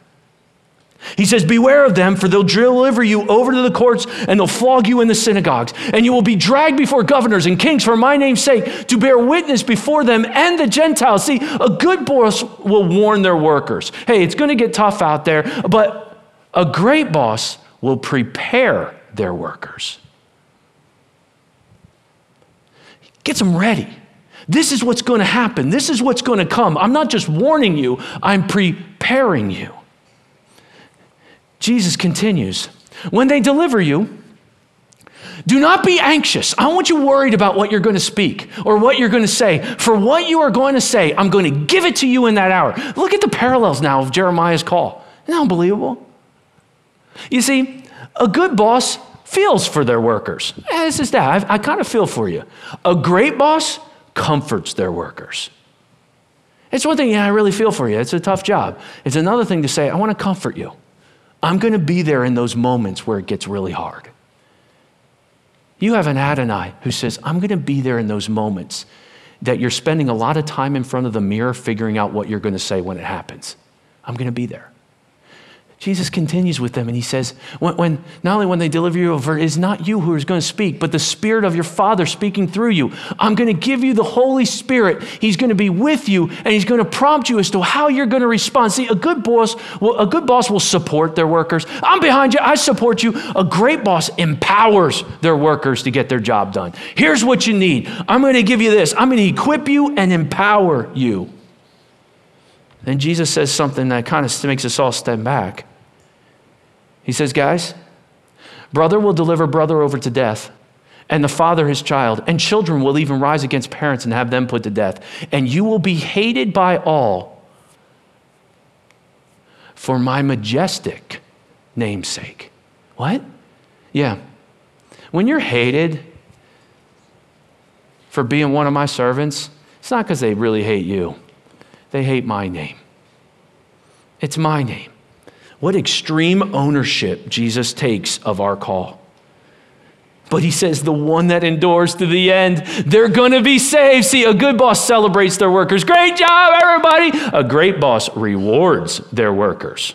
He says, Beware of them, for they'll deliver you over to the courts and they'll flog you in the synagogues. And you will be dragged before governors and kings for my name's sake to bear witness before them and the Gentiles. See, a good boss will warn their workers hey, it's going to get tough out there, but a great boss will prepare their workers. Get them ready. This is what's going to happen. This is what's going to come. I'm not just warning you, I'm preparing you. Jesus continues When they deliver you, do not be anxious. I want you worried about what you're going to speak or what you're going to say. For what you are going to say, I'm going to give it to you in that hour. Look at the parallels now of Jeremiah's call. Isn't that unbelievable? You see, a good boss feels for their workers. Eh, this is that. I, I kind of feel for you. A great boss comforts their workers. It's one thing, yeah, I really feel for you. It's a tough job. It's another thing to say, I want to comfort you. I'm going to be there in those moments where it gets really hard. You have an Adonai who says, I'm going to be there in those moments that you're spending a lot of time in front of the mirror figuring out what you're going to say when it happens. I'm going to be there. Jesus continues with them and he says, when, when, not only when they deliver you over, it is not you who is going to speak, but the Spirit of your Father speaking through you. I'm going to give you the Holy Spirit. He's going to be with you and he's going to prompt you as to how you're going to respond. See, a good boss will, a good boss will support their workers. I'm behind you. I support you. A great boss empowers their workers to get their job done. Here's what you need. I'm going to give you this. I'm going to equip you and empower you. Then Jesus says something that kind of makes us all step back. He says, Guys, brother will deliver brother over to death, and the father his child, and children will even rise against parents and have them put to death. And you will be hated by all for my majestic namesake. What? Yeah. When you're hated for being one of my servants, it's not because they really hate you, they hate my name. It's my name. What extreme ownership Jesus takes of our call. But he says, the one that endures to the end, they're going to be saved. See, a good boss celebrates their workers. Great job, everybody. A great boss rewards their workers.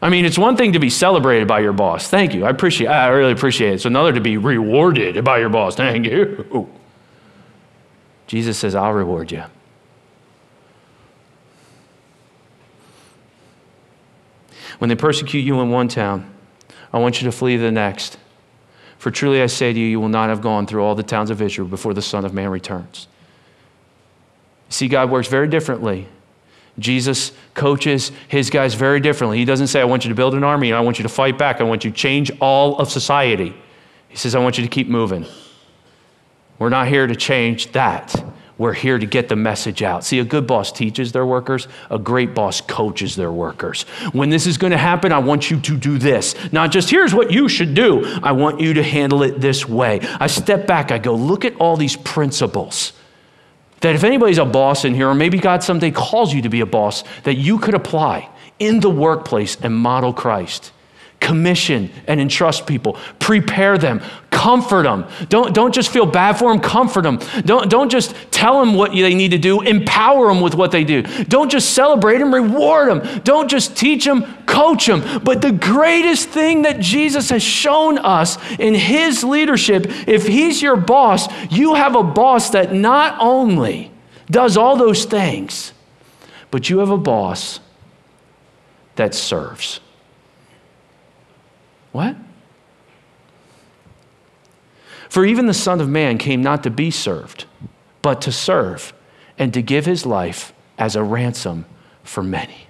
I mean, it's one thing to be celebrated by your boss. Thank you. I appreciate I really appreciate it. It's another to be rewarded by your boss. Thank you. Jesus says, I'll reward you. When they persecute you in one town, I want you to flee to the next. For truly I say to you, you will not have gone through all the towns of Israel before the Son of Man returns. See, God works very differently. Jesus coaches his guys very differently. He doesn't say, I want you to build an army I want you to fight back. I want you to change all of society. He says, I want you to keep moving. We're not here to change that. We're here to get the message out. See, a good boss teaches their workers, a great boss coaches their workers. When this is going to happen, I want you to do this. Not just here's what you should do, I want you to handle it this way. I step back, I go, look at all these principles. That if anybody's a boss in here, or maybe God someday calls you to be a boss, that you could apply in the workplace and model Christ commission and entrust people. Prepare them, comfort them. Don't, don't just feel bad for them, comfort them. Don't, don't just tell them what they need to do, empower them with what they do. Don't just celebrate them, reward them. Don't just teach them, coach them. But the greatest thing that Jesus has shown us in his leadership, if he's your boss, you have a boss that not only does all those things, but you have a boss that serves. What? For even the Son of Man came not to be served, but to serve and to give his life as a ransom for many.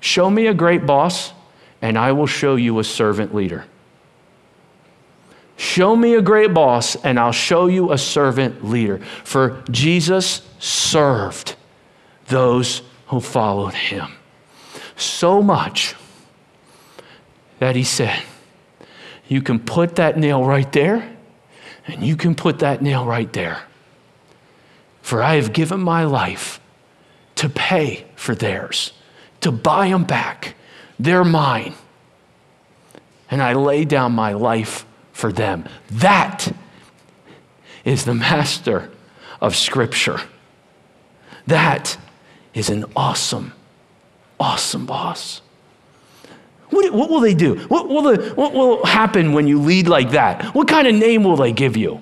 Show me a great boss, and I will show you a servant leader. Show me a great boss, and I'll show you a servant leader. For Jesus served those who followed him. So much that he said, You can put that nail right there, and you can put that nail right there. For I have given my life to pay for theirs, to buy them back. They're mine. And I lay down my life for them. That is the master of Scripture. That is an awesome, awesome boss. What, what will they do? What will, the, what will happen when you lead like that? What kind of name will they give you?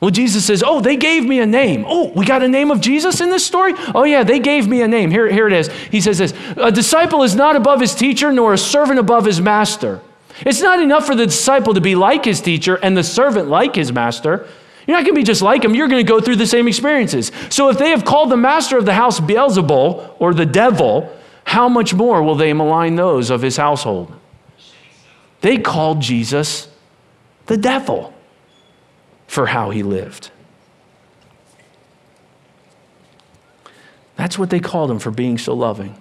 Well, Jesus says, Oh, they gave me a name. Oh, we got a name of Jesus in this story? Oh, yeah, they gave me a name. Here, here it is. He says this A disciple is not above his teacher, nor a servant above his master. It's not enough for the disciple to be like his teacher and the servant like his master. You're not going to be just like him. You're going to go through the same experiences. So if they have called the master of the house Beelzebul or the devil, how much more will they malign those of his household? They called Jesus the devil for how he lived. That's what they called him for being so loving.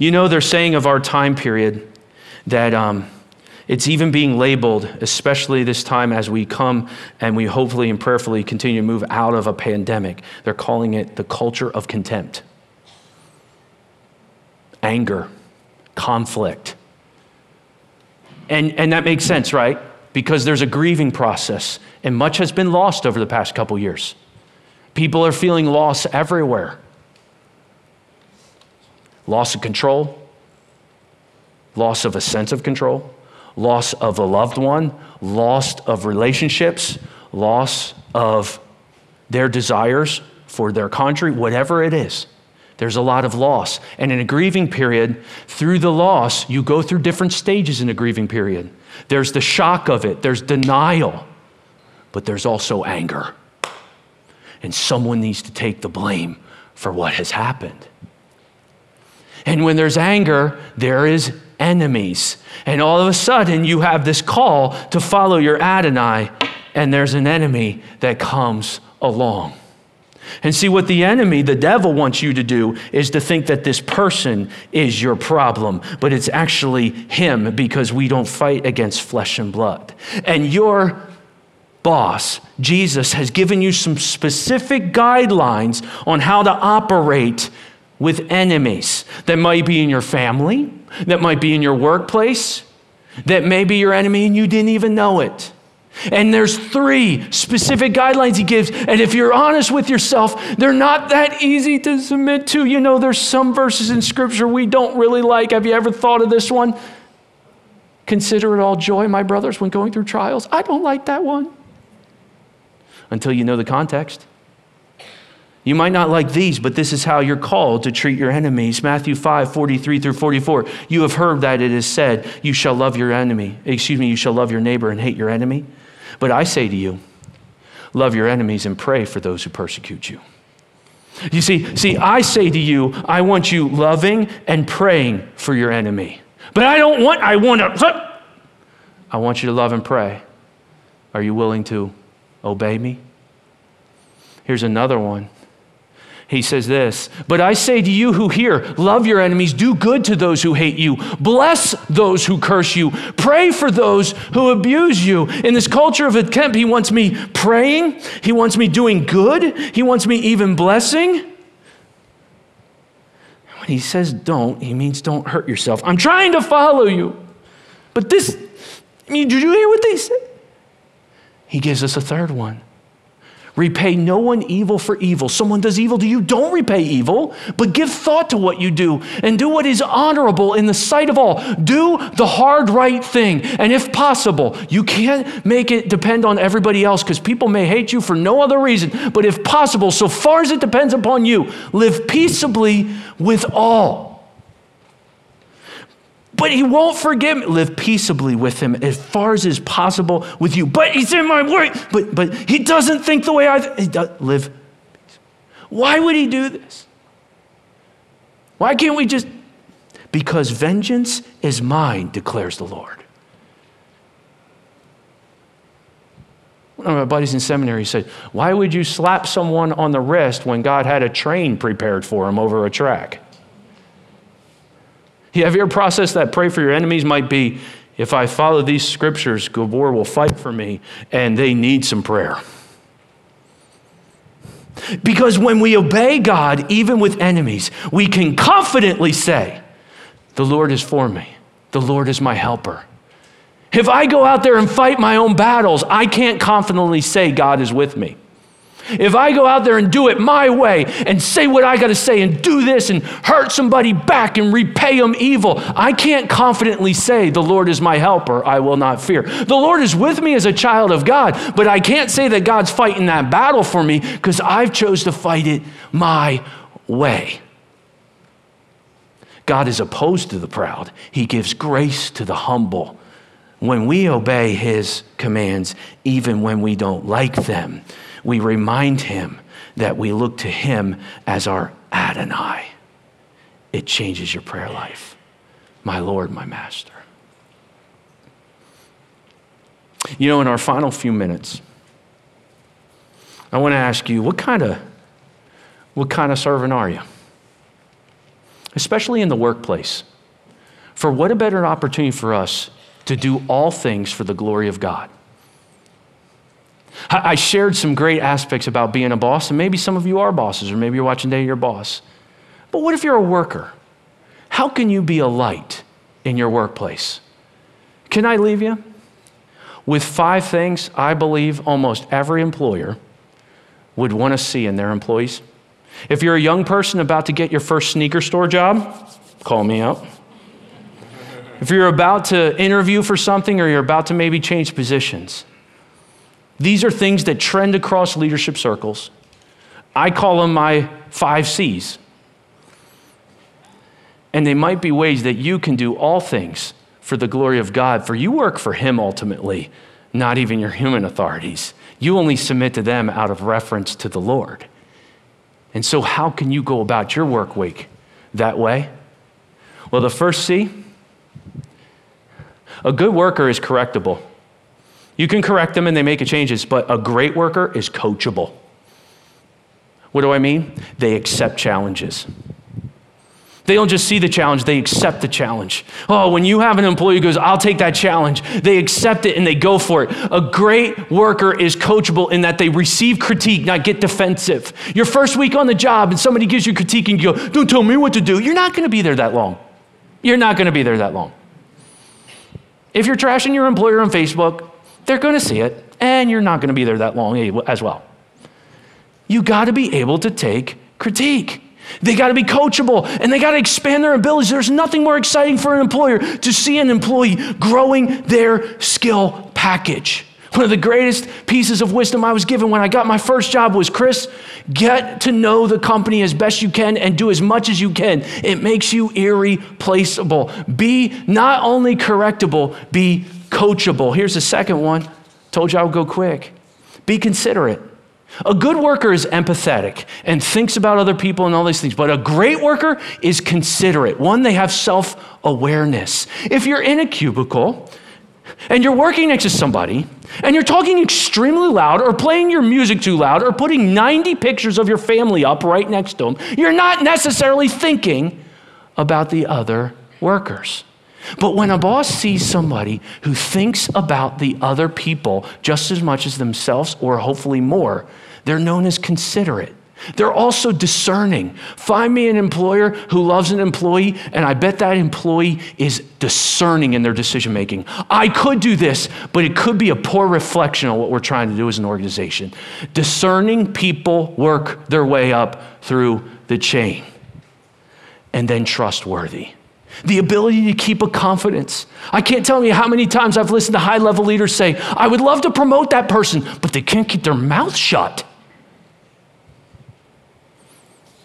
You know, they're saying of our time period that um, it's even being labeled, especially this time as we come and we hopefully and prayerfully continue to move out of a pandemic. They're calling it the culture of contempt anger, conflict. And, and that makes sense, right? Because there's a grieving process, and much has been lost over the past couple years. People are feeling loss everywhere loss of control, loss of a sense of control, loss of a loved one, loss of relationships, loss of their desires for their country, whatever it is. There's a lot of loss. And in a grieving period, through the loss, you go through different stages in a grieving period. There's the shock of it, there's denial, but there's also anger. And someone needs to take the blame for what has happened. And when there's anger, there is enemies. And all of a sudden, you have this call to follow your Adonai, and there's an enemy that comes along. And see, what the enemy, the devil, wants you to do is to think that this person is your problem, but it's actually him because we don't fight against flesh and blood. And your boss, Jesus, has given you some specific guidelines on how to operate with enemies that might be in your family, that might be in your workplace, that may be your enemy and you didn't even know it. And there's three specific guidelines he gives. And if you're honest with yourself, they're not that easy to submit to. You know, there's some verses in Scripture we don't really like. Have you ever thought of this one? Consider it all joy, my brothers, when going through trials. I don't like that one until you know the context. You might not like these, but this is how you're called to treat your enemies. Matthew 5, 43 through 44. You have heard that it is said, You shall love your enemy. Excuse me, you shall love your neighbor and hate your enemy. But I say to you, love your enemies and pray for those who persecute you. You see, see, I say to you, I want you loving and praying for your enemy. But I don't want, I want to, I want you to love and pray. Are you willing to obey me? Here's another one he says this But I say to you who hear, love your enemies, do good to those who hate you, bless those who curse you, pray for those who abuse you. In this culture of attempt, he wants me praying, he wants me doing good, he wants me even blessing. When he says don't, he means don't hurt yourself. I'm trying to follow you. But this, I mean, did you hear what they said? He gives us a third one. Repay no one evil for evil. Someone does evil to you, don't repay evil, but give thought to what you do and do what is honorable in the sight of all. Do the hard right thing. And if possible, you can't make it depend on everybody else because people may hate you for no other reason. But if possible, so far as it depends upon you, live peaceably with all. But he won't forgive me. Live peaceably with him as far as is possible with you. But he's in my way. But, but he doesn't think the way I th- does. Live. Why would he do this? Why can't we just? Because vengeance is mine, declares the Lord. One of my buddies in seminary said, Why would you slap someone on the wrist when God had a train prepared for him over a track? Have you ever processed that? Pray for your enemies might be if I follow these scriptures, Gibbor will fight for me, and they need some prayer. Because when we obey God, even with enemies, we can confidently say, The Lord is for me, the Lord is my helper. If I go out there and fight my own battles, I can't confidently say God is with me. If I go out there and do it my way and say what I got to say and do this and hurt somebody back and repay them evil, I can't confidently say, The Lord is my helper, I will not fear. The Lord is with me as a child of God, but I can't say that God's fighting that battle for me because I've chose to fight it my way. God is opposed to the proud. He gives grace to the humble. When we obey his commands, even when we don't like them, we remind him that we look to him as our Adonai. It changes your prayer life. My Lord, my Master. You know, in our final few minutes, I want to ask you what kind of what kind of servant are you? Especially in the workplace. For what a better opportunity for us to do all things for the glory of God. I shared some great aspects about being a boss, and maybe some of you are bosses, or maybe you're watching today, you're a boss. But what if you're a worker? How can you be a light in your workplace? Can I leave you with five things I believe almost every employer would want to see in their employees? If you're a young person about to get your first sneaker store job, call me out. If you're about to interview for something or you're about to maybe change positions, these are things that trend across leadership circles. I call them my five C's. And they might be ways that you can do all things for the glory of God, for you work for Him ultimately, not even your human authorities. You only submit to them out of reference to the Lord. And so, how can you go about your work week that way? Well, the first C a good worker is correctable. You can correct them and they make changes, but a great worker is coachable. What do I mean? They accept challenges. They don't just see the challenge, they accept the challenge. Oh, when you have an employee who goes, I'll take that challenge, they accept it and they go for it. A great worker is coachable in that they receive critique, not get defensive. Your first week on the job and somebody gives you critique and you go, Don't tell me what to do, you're not to be there that long. You're not to be there that long. If you're trashing your employer on Facebook, they're going to see it and you're not going to be there that long as well. You got to be able to take critique. They got to be coachable and they got to expand their abilities. There's nothing more exciting for an employer to see an employee growing their skill package. One of the greatest pieces of wisdom I was given when I got my first job was Chris, get to know the company as best you can and do as much as you can. It makes you irreplaceable. Be not only correctable, be coachable. Here's the second one. Told you I would go quick. Be considerate. A good worker is empathetic and thinks about other people and all these things, but a great worker is considerate. One, they have self awareness. If you're in a cubicle and you're working next to somebody and you're talking extremely loud or playing your music too loud or putting 90 pictures of your family up right next to them, you're not necessarily thinking about the other workers. But when a boss sees somebody who thinks about the other people just as much as themselves, or hopefully more, they're known as considerate. They're also discerning. Find me an employer who loves an employee, and I bet that employee is discerning in their decision making. I could do this, but it could be a poor reflection on what we're trying to do as an organization. Discerning people work their way up through the chain, and then trustworthy the ability to keep a confidence. I can't tell you how many times I've listened to high level leaders say, I would love to promote that person, but they can't keep their mouth shut.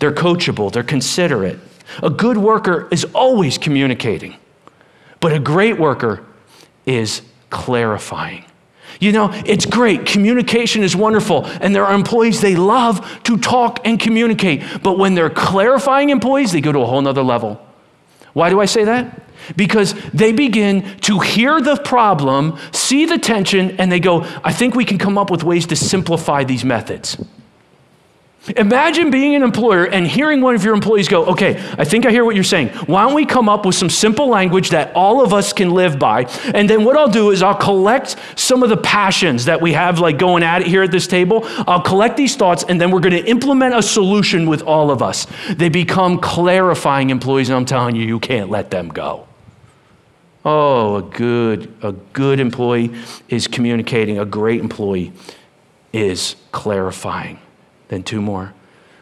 They're coachable, they're considerate. A good worker is always communicating, but a great worker is clarifying. You know, it's great. Communication is wonderful. And there are employees, they love to talk and communicate. But when they're clarifying employees, they go to a whole nother level. Why do I say that? Because they begin to hear the problem, see the tension, and they go, I think we can come up with ways to simplify these methods. Imagine being an employer and hearing one of your employees go, Okay, I think I hear what you're saying. Why don't we come up with some simple language that all of us can live by? And then what I'll do is I'll collect some of the passions that we have, like going at it here at this table. I'll collect these thoughts, and then we're going to implement a solution with all of us. They become clarifying employees, and I'm telling you, you can't let them go. Oh, a good, a good employee is communicating, a great employee is clarifying. Then two more.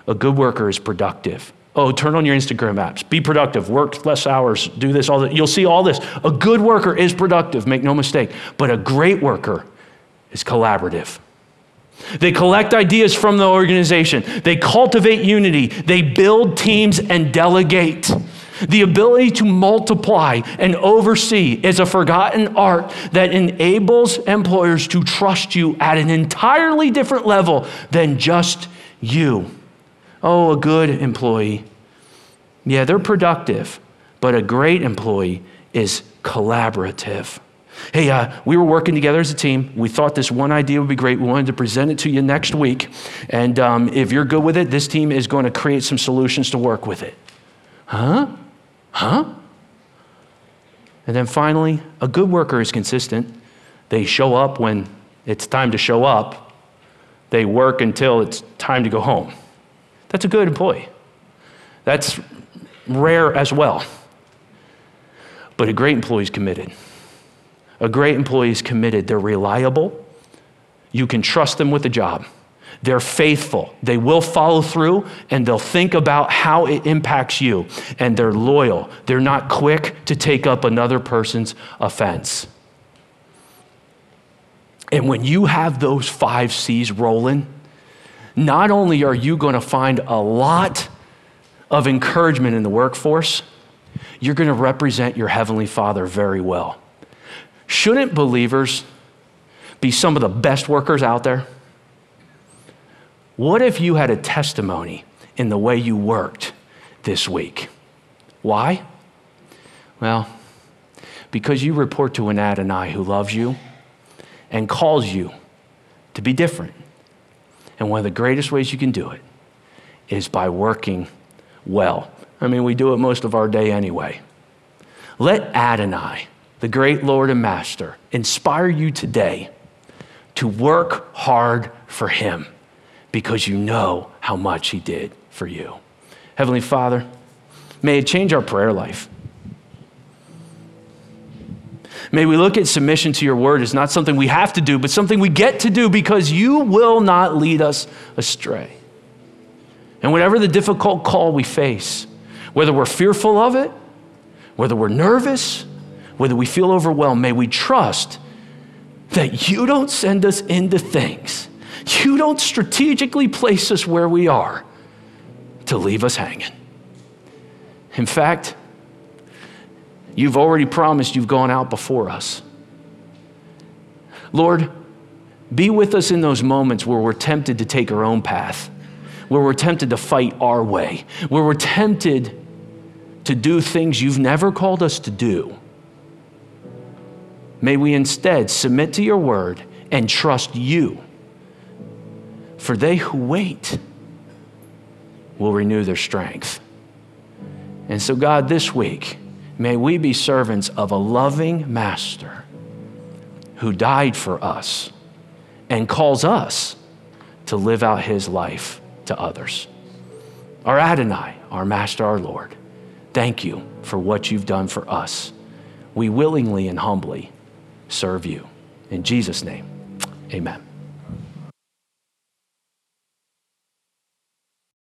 A good worker is productive. Oh, turn on your Instagram apps. Be productive. Work less hours. Do this, all that. You'll see all this. A good worker is productive, make no mistake. But a great worker is collaborative. They collect ideas from the organization. They cultivate unity. They build teams and delegate. The ability to multiply and oversee is a forgotten art that enables employers to trust you at an entirely different level than just you. Oh, a good employee. Yeah, they're productive, but a great employee is collaborative. Hey, uh, we were working together as a team. We thought this one idea would be great. We wanted to present it to you next week. And um, if you're good with it, this team is going to create some solutions to work with it. Huh? Huh? And then finally, a good worker is consistent. They show up when it's time to show up, they work until it's time to go home. That's a good employee. That's rare as well. But a great employee is committed. A great employee is committed. They're reliable. You can trust them with the job. They're faithful. They will follow through and they'll think about how it impacts you. And they're loyal. They're not quick to take up another person's offense. And when you have those five C's rolling, not only are you going to find a lot of encouragement in the workforce, you're going to represent your Heavenly Father very well. Shouldn't believers be some of the best workers out there? What if you had a testimony in the way you worked this week? Why? Well, because you report to an Adonai who loves you and calls you to be different. And one of the greatest ways you can do it is by working well. I mean, we do it most of our day anyway. Let Adonai, the great Lord and Master, inspire you today to work hard for Him because you know how much He did for you. Heavenly Father, may it change our prayer life. May we look at submission to your word as not something we have to do, but something we get to do because you will not lead us astray. And whatever the difficult call we face, whether we're fearful of it, whether we're nervous, whether we feel overwhelmed, may we trust that you don't send us into things. You don't strategically place us where we are to leave us hanging. In fact, you've already promised you've gone out before us. Lord, be with us in those moments where we're tempted to take our own path, where we're tempted to fight our way, where we're tempted to do things you've never called us to do. May we instead submit to your word and trust you. For they who wait will renew their strength. And so, God, this week, may we be servants of a loving master who died for us and calls us to live out his life to others. Our Adonai, our master, our Lord, thank you for what you've done for us. We willingly and humbly serve you. In Jesus' name, amen.